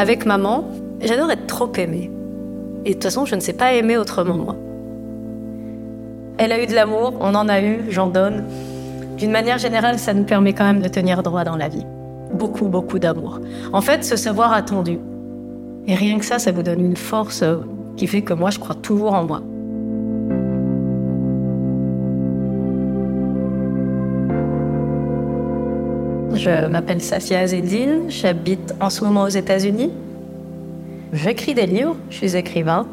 avec maman, j'adore être trop aimée. Et de toute façon, je ne sais pas aimer autrement, moi. Elle a eu de l'amour, on en a eu, j'en donne. D'une manière générale, ça nous permet quand même de tenir droit dans la vie. Beaucoup, beaucoup d'amour. En fait, se savoir attendu. Et rien que ça, ça vous donne une force euh, qui fait que moi, je crois toujours en moi. Je m'appelle Safia Azedine, j'habite en ce moment aux États-Unis. J'écris des livres, je suis écrivain.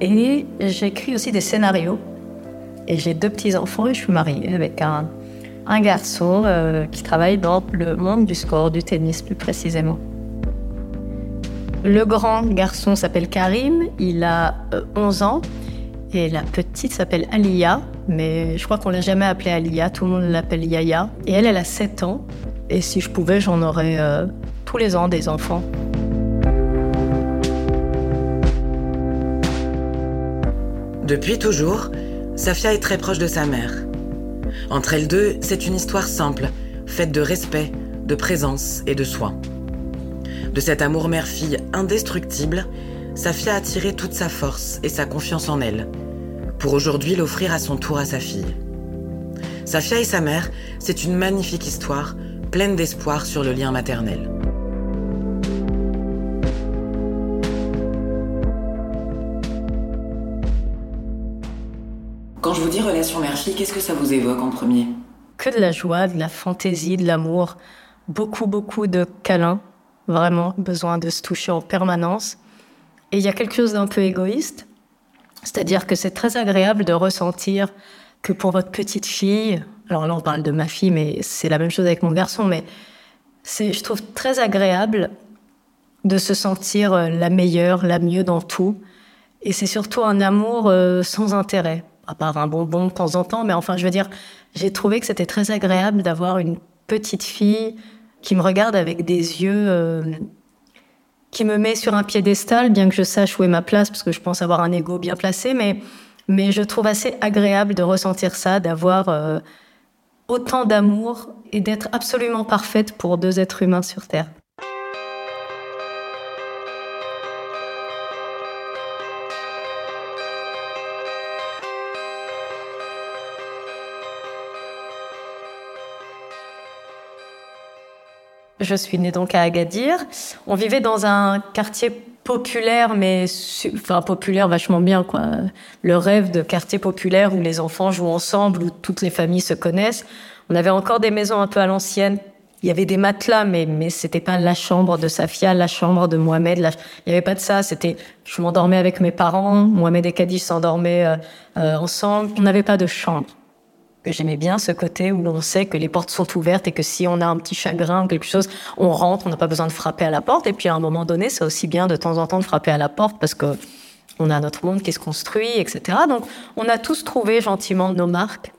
Et j'écris aussi des scénarios. Et j'ai deux petits-enfants et je suis mariée avec un, garçon euh, qui travaille dans le monde du sport, du tennis plus précisément. Le grand garçon s'appelle Karim, il a 11 euh, ans. Et la petite s'appelle Alia, mais je crois qu'on l'a jamais appelée Alia, tout le monde l'appelle Yaya. Et elle, elle a 7 ans. Et si je pouvais, j'en aurais euh, tous les ans des enfants. Depuis toujours, Safia est très proche de sa mère. Entre elles deux, c'est une histoire simple, faite de respect, de présence et de soins. De cet amour mère-fille indestructible, Safia a tiré toute sa force et sa confiance en elle, pour aujourd'hui l'offrir à son tour à sa fille. Safia et sa mère, c'est une magnifique histoire, pleine d'espoir sur le lien maternel. Quand je vous dis relation mère-fille, qu'est-ce que ça vous évoque en premier? Que de la joie, de la fantaisie, de l'amour, beaucoup, beaucoup de câlins, vraiment besoin de se toucher en permanence. Et il y a quelque chose d'un peu égoïste, c'est-à-dire que c'est très agréable de ressentir que pour votre petite fille, alors là on parle de ma fille, mais c'est la même chose avec mon garçon, mais c'est, je trouve très agréable de se sentir euh, la meilleure, la mieux dans tout. Et c'est surtout un amour euh, sans intérêt à part un bonbon de temps en temps, mais enfin, je veux dire, j'ai trouvé que c'était très agréable d'avoir une petite fille qui me regarde avec des yeux, euh, qui me met sur un piédestal, bien que je sache où est ma place, parce que je pense avoir un ego bien placé, mais, mais je trouve assez agréable de ressentir ça, d'avoir euh, autant d'amour et d'être absolument parfaite pour deux êtres humains sur Terre. Je suis née donc à Agadir. On vivait dans un quartier populaire, mais enfin populaire vachement bien quoi. Le rêve de quartier populaire où les enfants jouent ensemble, où toutes les familles se connaissent. On avait encore des maisons un peu à l'ancienne. Il y avait des matelas, mais mais c'était pas la chambre de Safia, la chambre de Mohamed. Il n'y avait pas de ça. C'était, je m'endormais avec mes parents. Mohamed et Kadi s'endormaient euh, euh, ensemble. On n'avait pas de chambre que j'aimais bien ce côté où l'on sait que les portes sont ouvertes et que si on a un petit chagrin ou quelque chose, on rentre, on n'a pas besoin de frapper à la porte. Et puis à un moment donné, c'est aussi bien de temps en temps de frapper à la porte parce que on a notre monde qui se construit, etc. Donc on a tous trouvé gentiment nos marques.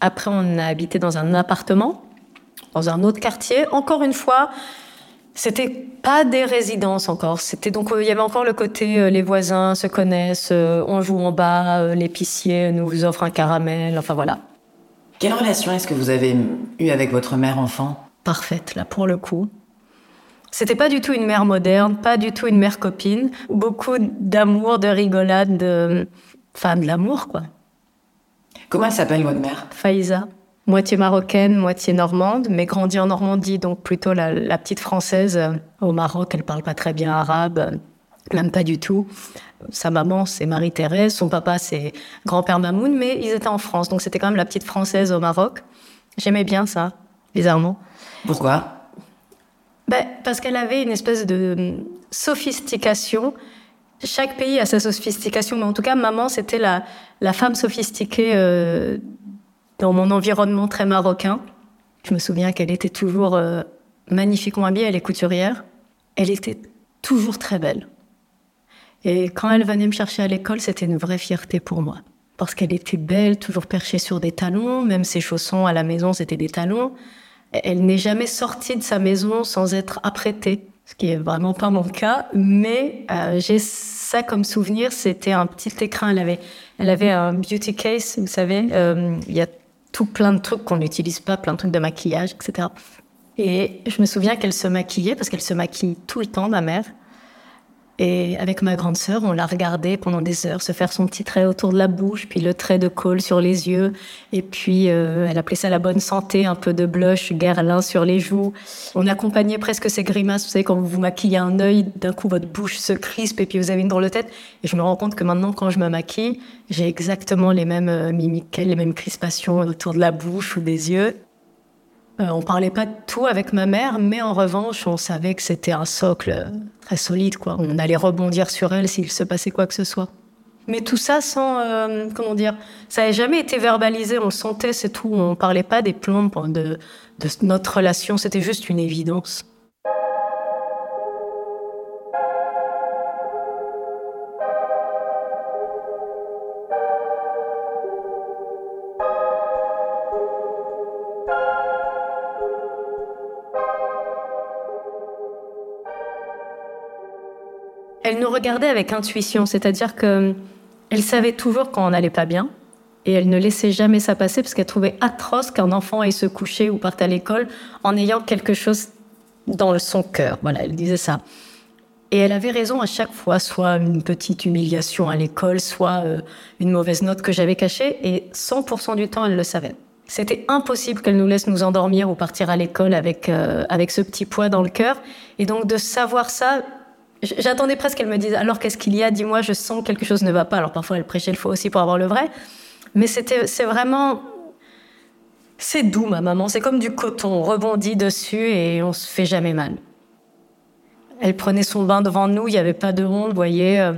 Après, on a habité dans un appartement, dans un autre quartier. Encore une fois, c'était pas des résidences encore. C'était donc il y avait encore le côté euh, les voisins se connaissent, euh, on joue en bas, euh, l'épicier nous offre un caramel. Enfin voilà. Quelle relation est-ce que vous avez eue avec votre mère enfant? Parfaite, là, pour le coup. C'était pas du tout une mère moderne, pas du tout une mère copine. Beaucoup d'amour, de rigolade, de. Enfin, de l'amour, quoi. Comment elle s'appelle, votre mère? Faïza. Moitié marocaine, moitié normande, mais grandie en Normandie, donc plutôt la, la petite française. Au Maroc, elle parle pas très bien arabe, même pas du tout. Sa maman, c'est Marie-Thérèse, son papa, c'est grand-père Mamoun, mais ils étaient en France, donc c'était quand même la petite française au Maroc. J'aimais bien ça, bizarrement. Pourquoi? Ben, Parce qu'elle avait une espèce de hum, sophistication. Chaque pays a sa sophistication, mais en tout cas, maman, c'était la, la femme sophistiquée euh, dans mon environnement très marocain. Je me souviens qu'elle était toujours euh, magnifiquement habillée, elle est couturière. Elle était toujours très belle. Et quand elle venait me chercher à l'école, c'était une vraie fierté pour moi. Parce qu'elle était belle, toujours perchée sur des talons, même ses chaussons à la maison, c'était des talons. Elle n'est jamais sortie de sa maison sans être apprêtée, ce qui est vraiment pas mon cas. Mais euh, j'ai ça comme souvenir, c'était un petit écrin. Elle avait, elle avait un beauty case, vous savez. Euh, il y a tout plein de trucs qu'on n'utilise pas, plein de trucs de maquillage, etc. Et je me souviens qu'elle se maquillait, parce qu'elle se maquille tout le temps, ma mère. Et avec ma grande sœur, on l'a regardée pendant des heures se faire son petit trait autour de la bouche, puis le trait de colle sur les yeux. Et puis, euh, elle appelait ça la bonne santé, un peu de blush, guerlin sur les joues. On accompagnait presque ces grimaces. Vous savez, quand vous vous maquillez un œil, d'un coup, votre bouche se crispe et puis vous avez une drôle de tête. Et je me rends compte que maintenant, quand je me maquille, j'ai exactement les mêmes euh, mimiques, les mêmes crispations autour de la bouche ou des yeux. Euh, on parlait pas de tout avec ma mère, mais en revanche, on savait que c'était un socle très solide, quoi. On allait rebondir sur elle s'il se passait quoi que ce soit. Mais tout ça sans, euh, comment dire, ça n'a jamais été verbalisé, on le sentait, c'est tout. On parlait pas des plombs de, de notre relation, c'était juste une évidence. Elle nous regardait avec intuition, c'est-à-dire que elle savait toujours quand on n'allait pas bien et elle ne laissait jamais ça passer parce qu'elle trouvait atroce qu'un enfant aille se coucher ou parte à l'école en ayant quelque chose dans son cœur. Voilà, elle disait ça. Et elle avait raison à chaque fois, soit une petite humiliation à l'école, soit euh, une mauvaise note que j'avais cachée, et 100% du temps, elle le savait. C'était impossible qu'elle nous laisse nous endormir ou partir à l'école avec, euh, avec ce petit poids dans le cœur. Et donc de savoir ça, J'attendais presque qu'elle me dise alors qu'est-ce qu'il y a? Dis-moi, je sens que quelque chose ne va pas. Alors parfois elle prêchait le faux aussi pour avoir le vrai, mais c'était, c'est vraiment, c'est doux ma maman. C'est comme du coton, on rebondit dessus et on se fait jamais mal. Elle prenait son bain devant nous, il n'y avait pas de honte, vous voyez. Euh,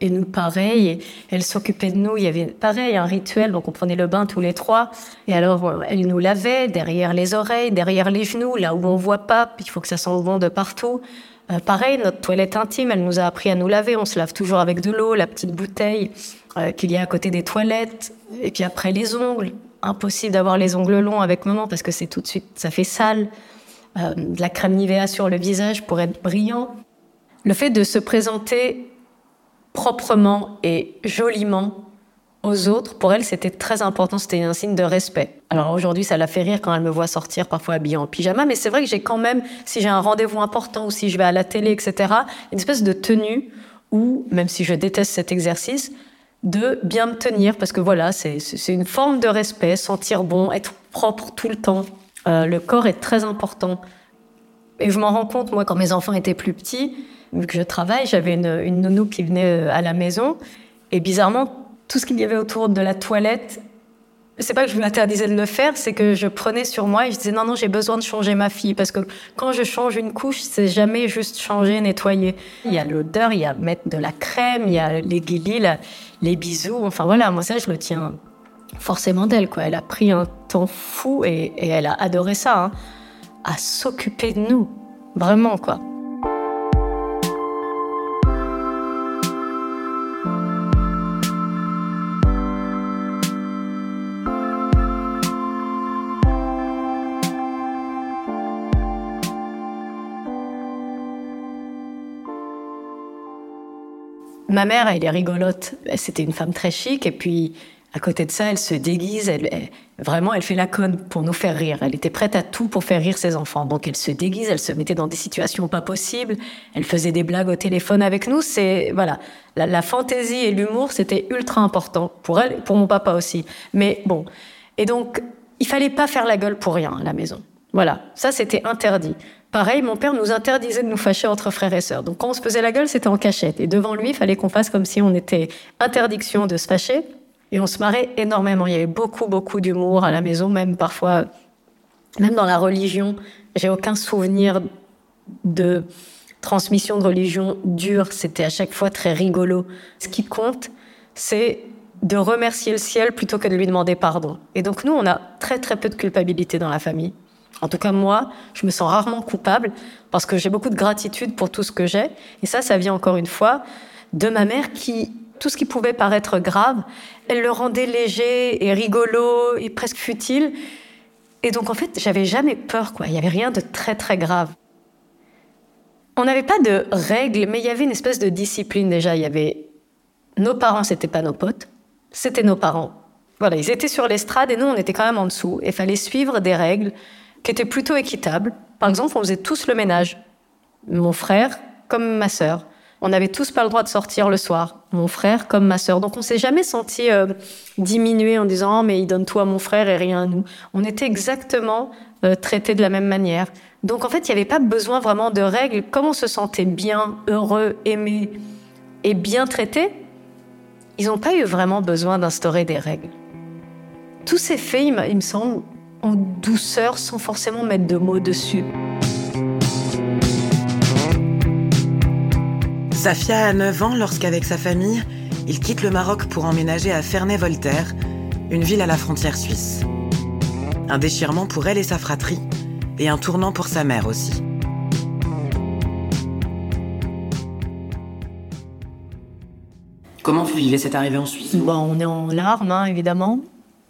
et nous, pareil, et elle s'occupait de nous. Il y avait pareil, un rituel, donc on prenait le bain tous les trois. Et alors, elle nous lavait derrière les oreilles, derrière les genoux, là où on voit pas. Il faut que ça sente bon de partout. Euh, pareil, notre toilette intime, elle nous a appris à nous laver. On se lave toujours avec de l'eau, la petite bouteille euh, qu'il y a à côté des toilettes. Et puis après, les ongles. Impossible d'avoir les ongles longs avec maman parce que c'est tout de suite, ça fait sale. Euh, de la crème Nivea sur le visage pour être brillant. Le fait de se présenter proprement et joliment aux autres, pour elle, c'était très important, c'était un signe de respect. Alors aujourd'hui, ça la fait rire quand elle me voit sortir parfois habillée en pyjama, mais c'est vrai que j'ai quand même, si j'ai un rendez-vous important ou si je vais à la télé, etc., une espèce de tenue où, même si je déteste cet exercice, de bien me tenir, parce que voilà, c'est une forme de respect, sentir bon, être propre tout le temps. Euh, le corps est très important. Et je m'en rends compte, moi, quand mes enfants étaient plus petits, vu que je travaille, j'avais une, une nounou qui venait euh, à la maison, et bizarrement, tout ce qu'il y avait autour de la toilette, c'est pas que je m'interdisais de le faire, c'est que je prenais sur moi et je disais non, non, j'ai besoin de changer ma fille parce que quand je change une couche, c'est jamais juste changer, nettoyer. Il y a l'odeur, il y a mettre de la crème, il y a les guilis, les bisous. Enfin voilà, moi ça, je le tiens forcément d'elle, quoi. Elle a pris un temps fou et, elle a adoré ça, hein, à s'occuper de nous. Vraiment, quoi. Ma mère, elle est rigolote. C'était une femme très chic. Et puis, à côté de ça, elle se déguise. Elle, vraiment, elle fait la conne pour nous faire rire. Elle était prête à tout pour faire rire ses enfants. Donc, elle se déguise, elle se mettait dans des situations pas possibles. Elle faisait des blagues au téléphone avec nous. C'est, voilà. La, fantaisie et l'humour, c'était ultra important. Pour elle, pour mon papa aussi. Mais bon. Et donc, il fallait pas faire la gueule pour rien à la maison. Voilà. Ça, c'était interdit. Pareil, mon père nous interdisait de nous fâcher entre frères et sœurs. Donc quand on se faisait la gueule, c'était en cachette. Et devant lui, il fallait qu'on fasse comme si on était interdiction de se fâcher. Et on se marrait énormément. Il y avait beaucoup, beaucoup d'humour à la maison, même parfois, même dans la religion. J'ai aucun souvenir de transmission de religion dure. C'était à chaque fois très rigolo. Ce qui compte, c'est de remercier le ciel plutôt que de lui demander pardon. Et donc nous, on a très, très peu de culpabilité dans la famille. En tout cas, moi, je me sens rarement coupable parce que j'ai beaucoup de gratitude pour tout ce que j'ai. Et ça, ça vient encore une fois de ma mère qui, tout ce qui pouvait paraître grave, elle le rendait léger et rigolo et presque futile. Et donc, en fait, j'avais jamais peur, quoi. Il n'y avait rien de très, très grave. On n'avait pas de règles, mais il y avait une espèce de discipline déjà. Il y avait nos parents, c'était pas nos potes, c'était nos parents. Voilà, ils étaient sur l'estrade et nous, on était quand même en dessous. Il fallait suivre des règles qui était plutôt équitable. Par exemple, on faisait tous le ménage. Mon frère comme ma sœur. On n'avait tous pas le droit de sortir le soir, mon frère comme ma sœur. Donc on s'est jamais senti euh, diminué en disant oh, mais il donne tout à mon frère et rien à nous. On était exactement euh, traités de la même manière. Donc en fait, il n'y avait pas besoin vraiment de règles. Comme on se sentait bien, heureux, aimé et bien traité, ils n'ont pas eu vraiment besoin d'instaurer des règles. Tout s'est fait, il me semble, en douceur, sans forcément mettre de mots dessus. Safia a 9 ans lorsqu'avec sa famille, il quitte le Maroc pour emménager à Ferney-Voltaire, une ville à la frontière suisse. Un déchirement pour elle et sa fratrie, et un tournant pour sa mère aussi. Comment vous vivez cette arrivée en Suisse? Bon, On est en larmes, hein, évidemment.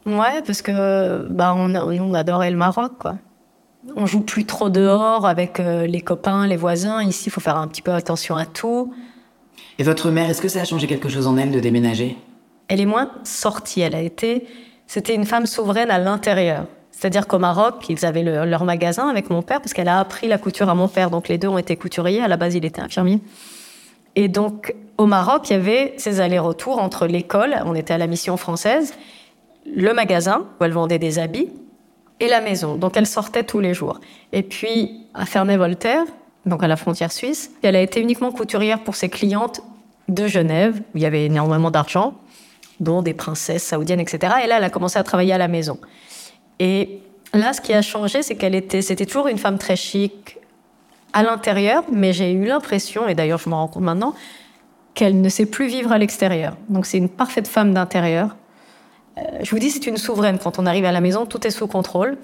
Ouais, parce que bah, on, on adorait le Maroc, quoi. On joue plus trop dehors avec euh, les copains, les voisins. Ici, il faut faire un petit peu attention à tout. Et votre mère, est-ce que ça a changé quelque chose en elle de déménager? Elle est moins sortie. Elle a été. C'était une femme souveraine à l'intérieur. C'est-à-dire qu'au Maroc, ils avaient leur magasin avec mon père parce qu'elle a appris la couture à mon père. Donc les deux ont été couturiers. À la base, il était infirmier. Et donc au Maroc, il y avait ces allers-retours entre l'école, on était à la mission française, le magasin où elle vendait des habits et la maison. Donc elle sortait tous les jours. Et puis à Ferney-Voltaire, donc à la frontière suisse, elle a été uniquement couturière pour ses clientes de Genève, où il y avait énormément d'argent, dont des princesses saoudiennes, etc. Et là, elle a commencé à travailler à la maison. Et là, ce qui a changé, c'est qu'elle était, c'était toujours une femme très chic à l'intérieur, mais j'ai eu l'impression, et d'ailleurs je me rends compte maintenant, qu'elle ne sait plus vivre à l'extérieur. Donc c'est une parfaite femme d'intérieur je vous dis, c'est une souveraine. Quand on arrive à la maison, tout est sous contrôle.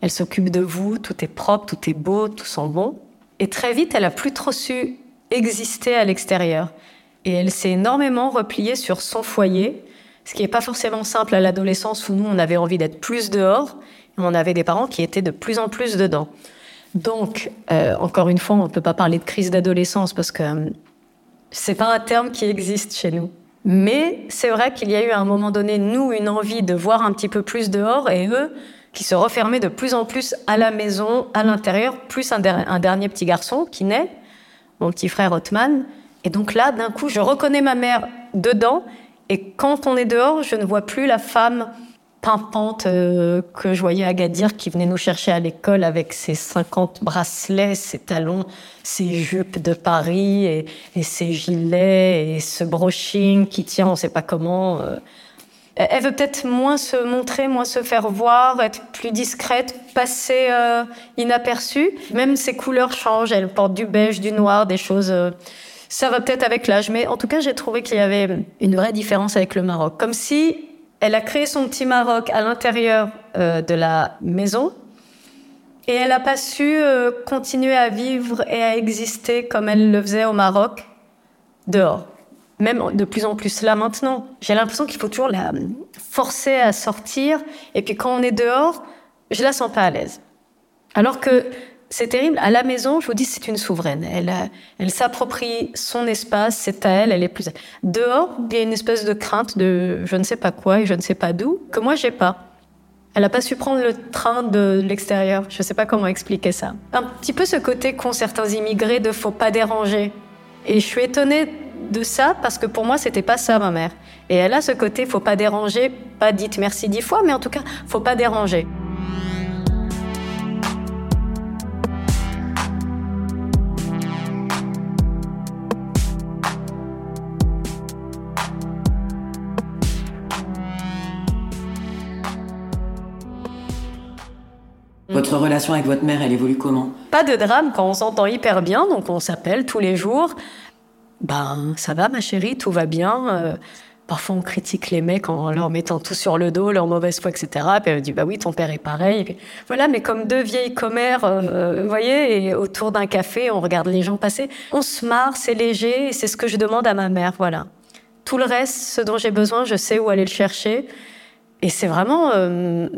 Elle s'occupe de vous, tout est propre, tout est beau, tout sent bon. Et très vite, elle a plus trop su exister à l'extérieur. Et elle s'est énormément repliée sur son foyer, ce qui n'est pas forcément simple à l'adolescence où nous, on avait envie d'être plus dehors. Et on avait des parents qui étaient de plus en plus dedans. Donc, euh, encore une fois, on ne peut pas parler de crise d'adolescence parce que euh, c'est pas un terme qui existe chez nous. Mais c'est vrai qu'il y a eu à un moment donné, nous, une envie de voir un petit peu plus dehors et eux qui se refermaient de plus en plus à la maison, à l'intérieur, plus un, dernier petit garçon qui naît, mon petit frère Othman. Et donc là, d'un coup, je reconnais ma mère dedans. Et quand on est dehors, je ne vois plus la femme euh, que je voyais à Gadir qui venait nous chercher à l'école avec ses 50 bracelets, ses talons, ses jupes de Paris et, ses gilets et ce brushing qui tient on sait pas comment. Euh. Elle veut peut-être moins se montrer, moins se faire voir, être plus discrète, passer euh, inaperçue. Même ses couleurs changent, elle porte du beige, du noir, des choses... ça va peut-être avec l'âge, mais en tout cas, j'ai trouvé qu'il y avait une vraie différence avec le Maroc. Comme si elle a créé son petit Maroc à l'intérieur euh, de la maison et elle n'a pas su euh, continuer à vivre et à exister comme elle le faisait au Maroc dehors. Même de plus en plus là maintenant. J'ai l'impression qu'il faut toujours la forcer à sortir et puis quand on est dehors, je la sens pas à l'aise. Alors que c'est terrible. À la maison, je vous dis, c'est une souveraine. Elle, elle s'approprie son espace, c'est à elle, elle est plus. Dehors, il y a une espèce de crainte de je ne sais pas quoi et je ne sais pas d'où que moi j'ai pas. Elle n'a pas su prendre le train de l'extérieur. Je ne sais pas comment expliquer ça. Un petit peu ce côté qu'ont certains immigrés de faut pas déranger. Et je suis étonnée de ça parce que pour moi, c'était pas ça, ma mère. Et elle a ce côté faut pas déranger, pas dites merci dix fois, mais en tout cas, faut pas déranger. Votre relation avec votre mère, elle évolue comment? Pas de drame quand on s'entend hyper bien, donc on s'appelle tous les jours. Ben, ça va ma chérie, tout va bien. Euh, parfois on critique les mecs en leur mettant tout sur le dos, leur mauvaise foi, etc. Puis elle me dit, bah oui, ton père est pareil. voilà, mais comme deux vieilles commères, euh, vous voyez, et autour d'un café, on regarde les gens passer. On se marre, c'est léger, et c'est ce que je demande à ma mère, voilà. Tout le reste, ce dont j'ai besoin, je sais où aller le chercher. Et c'est vraiment... Euh,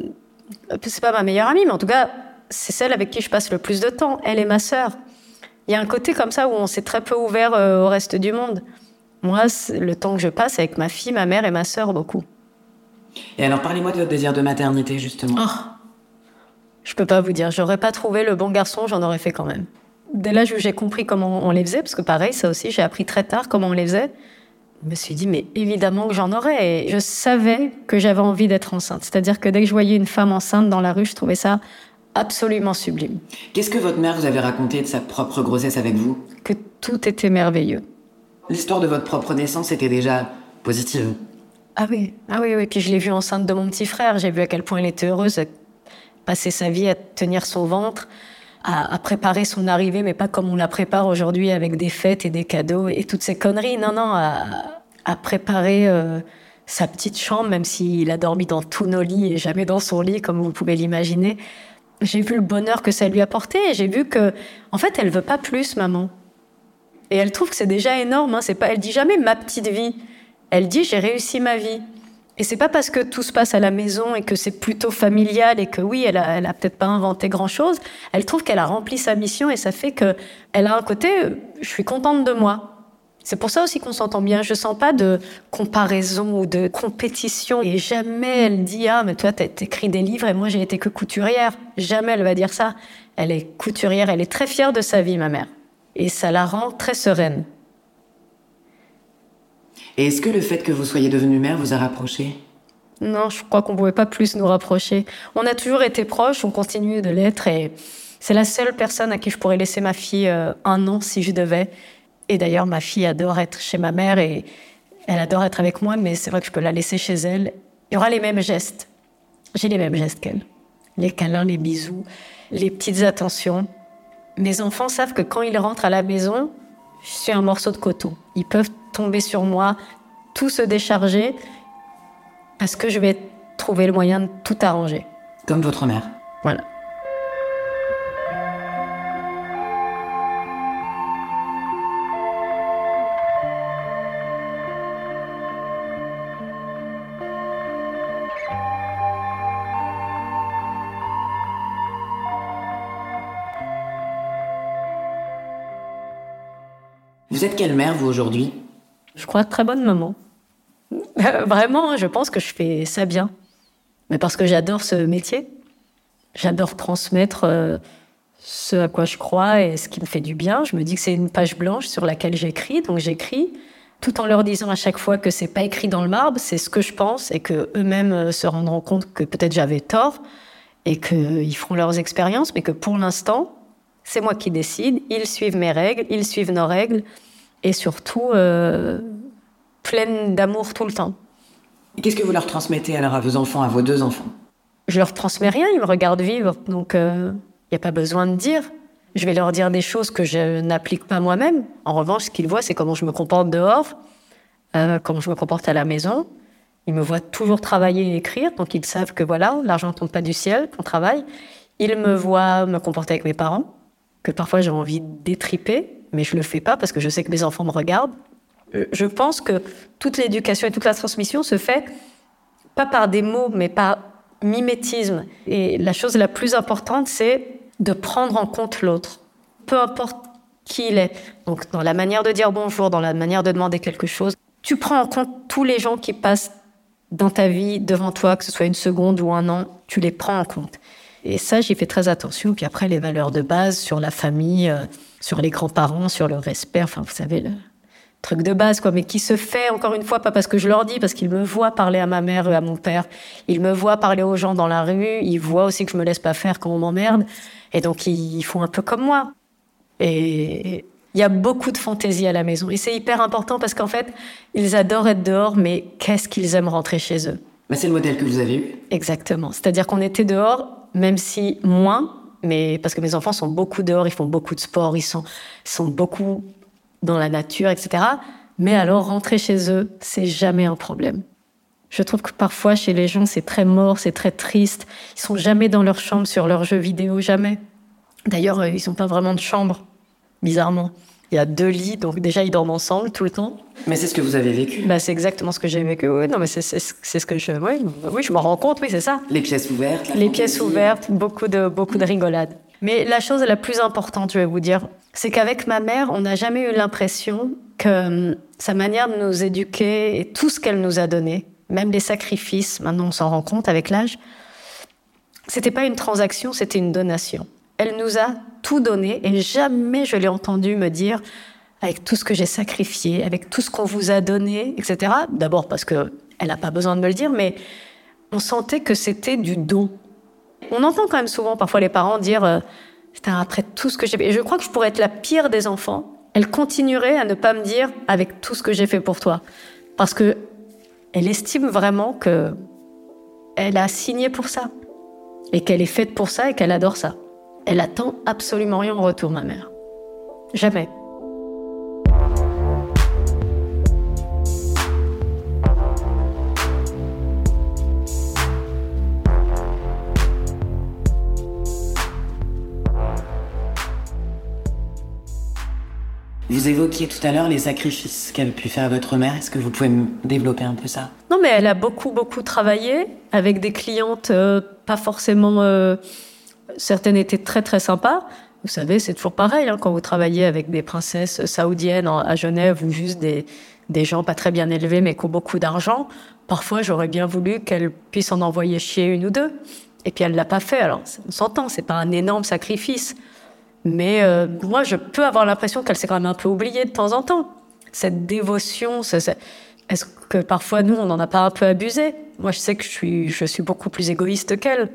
c'est pas ma meilleure amie, mais en tout cas, c'est celle avec qui je passe le plus de temps. Elle est ma sœur. Il y a un côté comme ça où on s'est très peu ouvert euh, au reste du monde. Moi, le temps que je passe avec ma fille, ma mère et ma sœur, beaucoup. Et alors, parlez-moi de votre désir de maternité, justement. Oh. Je peux pas vous dire. J'aurais pas trouvé le bon garçon, j'en aurais fait quand même. Dès l'âge où j'ai compris comment on les faisait, parce que pareil, ça aussi, j'ai appris très tard comment on les faisait, je me suis dit, mais évidemment que j'en aurais. Et je savais que j'avais envie d'être enceinte. C'est-à-dire que dès que je voyais une femme enceinte dans la rue, je trouvais ça absolument sublime. Qu'est-ce que votre mère vous avait raconté de sa propre grossesse avec vous? Que tout était merveilleux. L'histoire de votre propre naissance était déjà positive. Ah oui, ah oui, oui. Puis je l'ai vue enceinte de mon petit frère. J'ai vu à quel point elle était heureuse, à passer sa vie à tenir son ventre, à, à préparer son arrivée, mais pas comme on la prépare aujourd'hui avec des fêtes et des cadeaux et toutes ces conneries. Non, non, à, à préparer euh, sa petite chambre, même s'il a dormi dans tous nos lits et jamais dans son lit, comme vous pouvez l'imaginer. J'ai vu le bonheur que ça lui apportait et j'ai vu que, en fait, elle veut pas plus, maman. Et elle trouve que c'est déjà énorme. Hein. C'est pas, elle dit jamais ma petite vie. Elle dit j'ai réussi ma vie. Et c'est pas parce que tout se passe à la maison et que c'est plutôt familial et que oui, elle a, elle a peut-être pas inventé grand chose. Elle trouve qu'elle a rempli sa mission et ça fait que elle a un côté, je suis contente de moi. C'est pour ça aussi qu'on s'entend bien. Je sens pas de comparaison ou de compétition. Et jamais elle dit ah mais toi t'as écrit des livres et moi j'ai été que couturière. Jamais elle va dire ça. Elle est couturière. Elle est très fière de sa vie, ma mère. Et ça la rend très sereine. Et est-ce que le fait que vous soyez devenue mère vous a rapproché Non, je crois qu'on pouvait pas plus nous rapprocher. On a toujours été proches, on continue de l'être et c'est la seule personne à qui je pourrais laisser ma fille euh, un an si je devais. Et d'ailleurs, ma fille adore être chez ma mère et elle adore être avec moi, mais c'est vrai que je peux la laisser chez elle. Il y aura les mêmes gestes. J'ai les mêmes gestes qu'elle. Les câlins, les bisous, les petites attentions. Mes enfants savent que quand ils rentrent à la maison, je suis un morceau de coton. Ils peuvent tomber sur moi, tout se décharger, parce que je vais trouver le moyen de tout arranger. Comme votre mère. Voilà. Vous êtes quelle mère, vous, aujourd'hui Je crois très bonne maman. Vraiment, je pense que je fais ça bien. Mais parce que j'adore ce métier. J'adore transmettre euh, ce à quoi je crois et ce qui me fait du bien. Je me dis que c'est une page blanche sur laquelle j'écris, donc j'écris tout en leur disant à chaque fois que c'est pas écrit dans le marbre, c'est ce que je pense et que eux-mêmes euh, se rendront compte que peut-être j'avais tort et qu'ils feront leurs expériences, mais que pour l'instant, c'est moi qui décide. Ils suivent mes règles, ils suivent nos règles et surtout euh, pleine d'amour tout le temps. Qu'est-ce que vous leur transmettez alors à vos enfants, à vos deux enfants? Je leur transmets rien, ils me regardent vivre, donc il euh, n'y a pas besoin de dire. Je vais leur dire des choses que je n'applique pas moi-même. En revanche, ce qu'ils voient, c'est comment je me comporte dehors, euh, comment je me comporte à la maison. Ils me voient toujours travailler et écrire, donc ils savent que voilà, l'argent ne tombe pas du ciel, qu'on travaille. Ils me voient me comporter avec mes parents, que parfois j'ai envie d'étriper, mais je le fais pas parce que je sais que mes enfants me regardent. Euh, je pense que toute l'éducation et toute la transmission se fait pas par des mots, mais par mimétisme. Et la chose la plus importante, c'est de prendre en compte l'autre, peu importe qui il est. Donc, dans la manière de dire bonjour, dans la manière de demander quelque chose, tu prends en compte tous les gens qui passent dans ta vie devant toi, que ce soit une seconde ou un an, tu les prends en compte. Et ça, j'y fais très attention. Puis après, les valeurs de base sur la famille, euh, sur les grands-parents, sur le respect, enfin, vous savez, le truc de base, quoi, mais qui se fait, encore une fois, pas parce que je leur dis, parce qu'ils me voient parler à ma mère et à mon père. Ils me voient parler aux gens dans la rue. Ils voient aussi que je me laisse pas faire quand on m'emmerde. Et donc, ils font un peu comme moi. Et il y a beaucoup de fantaisie à la maison. Et c'est hyper important parce qu'en fait, ils adorent être dehors, mais qu'est-ce qu'ils aiment rentrer chez eux? Bah, c'est le modèle que vous avez eu? Exactement. C'est-à-dire qu'on était dehors, même si moins, mais parce que mes enfants sont beaucoup dehors, ils font beaucoup de sport, ils sont, sont beaucoup dans la nature, etc. Mais alors, rentrer chez eux, c'est jamais un problème. Je trouve que parfois, chez les gens, c'est très mort, c'est très triste. Ils sont jamais dans leur chambre sur leurs jeux vidéo, jamais. D'ailleurs, euh, ils n'ont pas vraiment de chambre, bizarrement. Il y a deux lits, donc déjà, ils dorment ensemble tout le temps. Mais c'est ce que vous avez vécu. Bah, c'est exactement ce que j'ai vécu. Oui, non, mais c'est ce que je. Oui, oui je me rends compte, oui, c'est ça. Les pièces ouvertes. Les pièces ouvertes, beaucoup de, beaucoup de rigolades. Mais la chose la plus importante, je vais vous dire, c'est qu'avec ma mère, on n'a jamais eu l'impression que hum, sa manière de nous éduquer et tout ce qu'elle nous a donné, même les sacrifices, maintenant on s'en rend compte avec l'âge, C'était pas une transaction, c'était une donation. Elle nous a tout donné et jamais je l'ai entendu me dire avec tout ce que j'ai sacrifié, avec tout ce qu'on vous a donné, etc. D'abord parce que elle n'a pas besoin de me le dire, mais on sentait que c'était du don. On entend quand même souvent parfois les parents dire euh, après tout ce que j'ai fait. Et je crois que je pourrais être la pire des enfants. Elle continuerait à ne pas me dire avec tout ce que j'ai fait pour toi, parce que elle estime vraiment que elle a signé pour ça et qu'elle est faite pour ça et qu'elle adore ça. Elle attend absolument rien en retour, ma mère. Jamais. Vous évoquiez tout à l'heure les sacrifices qu'elle a pu faire votre mère. Est-ce que vous pouvez me développer un peu ça? Non, mais elle a beaucoup, beaucoup travaillé avec des clientes euh, pas forcément. Euh, certaines étaient très, très sympas. Vous savez, c'est toujours pareil hein, quand vous travaillez avec des princesses saoudiennes à Genève ou juste des, des gens pas très bien élevés mais qui ont beaucoup d'argent. Parfois, j'aurais bien voulu qu'elle puisse en envoyer chier une ou deux. Et puis elle l'a pas fait. Alors, on s'entend, c'est pas un énorme sacrifice. Mais euh, moi, je peux avoir l'impression qu'elle s'est quand même un peu oubliée de temps en temps. Cette dévotion, est-ce que parfois, nous, on n'en a pas un peu abusé? Moi, je sais que je suis, je suis beaucoup plus égoïste qu'elle.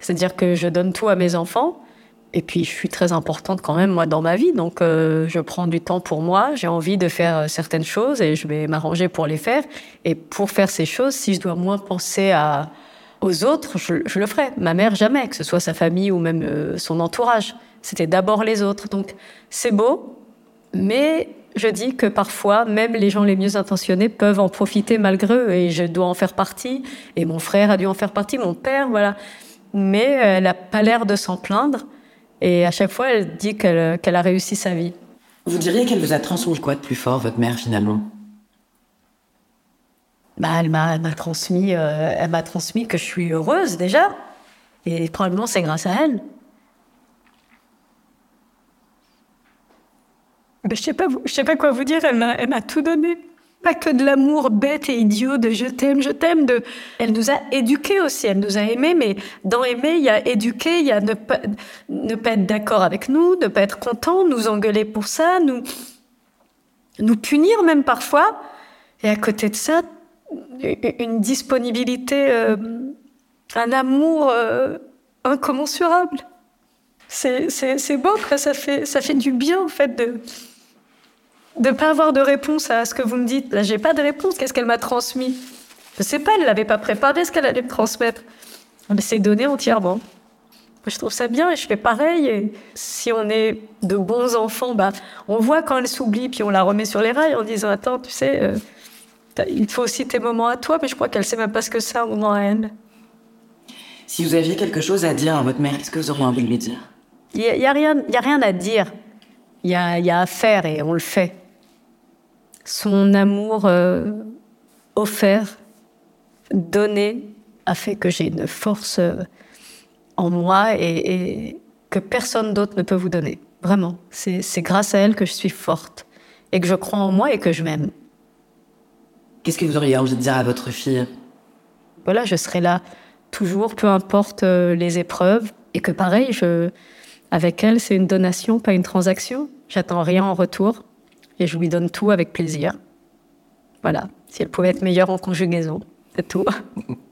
C'est-à-dire que je donne tout à mes enfants. Et puis, je suis très importante quand même, moi, dans ma vie. Donc, euh, je prends du temps pour moi. J'ai envie de faire euh, certaines choses et je vais m'arranger pour les faire. Et pour faire ces choses, si je dois moins penser à, aux autres, je, je le ferai. Ma mère, jamais, que ce soit sa famille ou même son entourage. C'était d'abord les autres. Donc c'est beau, mais je dis que parfois, même les gens les mieux intentionnés peuvent en profiter malgré eux, et je dois en faire partie, et mon frère a dû en faire partie, mon père, voilà. Mais elle n'a pas l'air de s'en plaindre, et à chaque fois, elle dit qu'elle a réussi sa vie. Vous diriez qu'elle vous a transmis quoi de plus fort, votre mère, finalement? Bah, elle m'a transmis, euh, elle m'a transmis que je suis heureuse déjà, et probablement c'est grâce à elle. Je sais pas, je sais pas quoi vous dire. Elle m'a, tout donné. Pas que de l'amour bête et idiot de je t'aime, je t'aime. Elle nous a éduqués aussi. Elle nous a aimés, mais dans aimer, il y a éduquer, il y a ne pas, être d'accord avec nous, ne pas être content, nous engueuler pour ça, nous, punir même parfois. Et à côté de ça, une disponibilité, euh, un amour euh, incommensurable. C'est, beau, Ça fait, ça fait du bien, en fait, de de pas avoir de réponse à ce que vous me dites. Là, j'ai pas de réponse. Qu'est-ce qu'elle m'a transmis? Je sais pas, elle l'avait pas préparé ce qu'elle allait me transmettre. Mais c'est donné entièrement. Je trouve ça bien et je fais pareil. Et si on est de bons enfants, bah, on voit quand elle s'oublie, puis on la remet sur les rails en disant Attends, tu sais, euh, il faut aussi tes moments à toi, mais je crois qu'elle sait même pas ce que c'est un moment à elle. Si vous aviez quelque chose à dire à votre mère, qu'est-ce que vous auriez envie de lui dire? Il n'y a, rien, y a rien à dire. Il y a, y a à faire et on le fait son amour euh, offert, donné, a fait que j'ai une force euh, en moi et, que personne d'autre ne peut vous donner. Vraiment. C'est grâce à elle que je suis forte et que je crois en moi et que je m'aime. Qu'est-ce que vous auriez envie de dire à votre fille? Voilà, je serai là toujours, peu importe euh, les épreuves. Et que pareil, je, avec elle, c'est une donation, pas une transaction. J'attends rien en retour et je lui donne tout avec plaisir. Voilà, si elle pouvait être meilleure en conjugaison, c'est tout.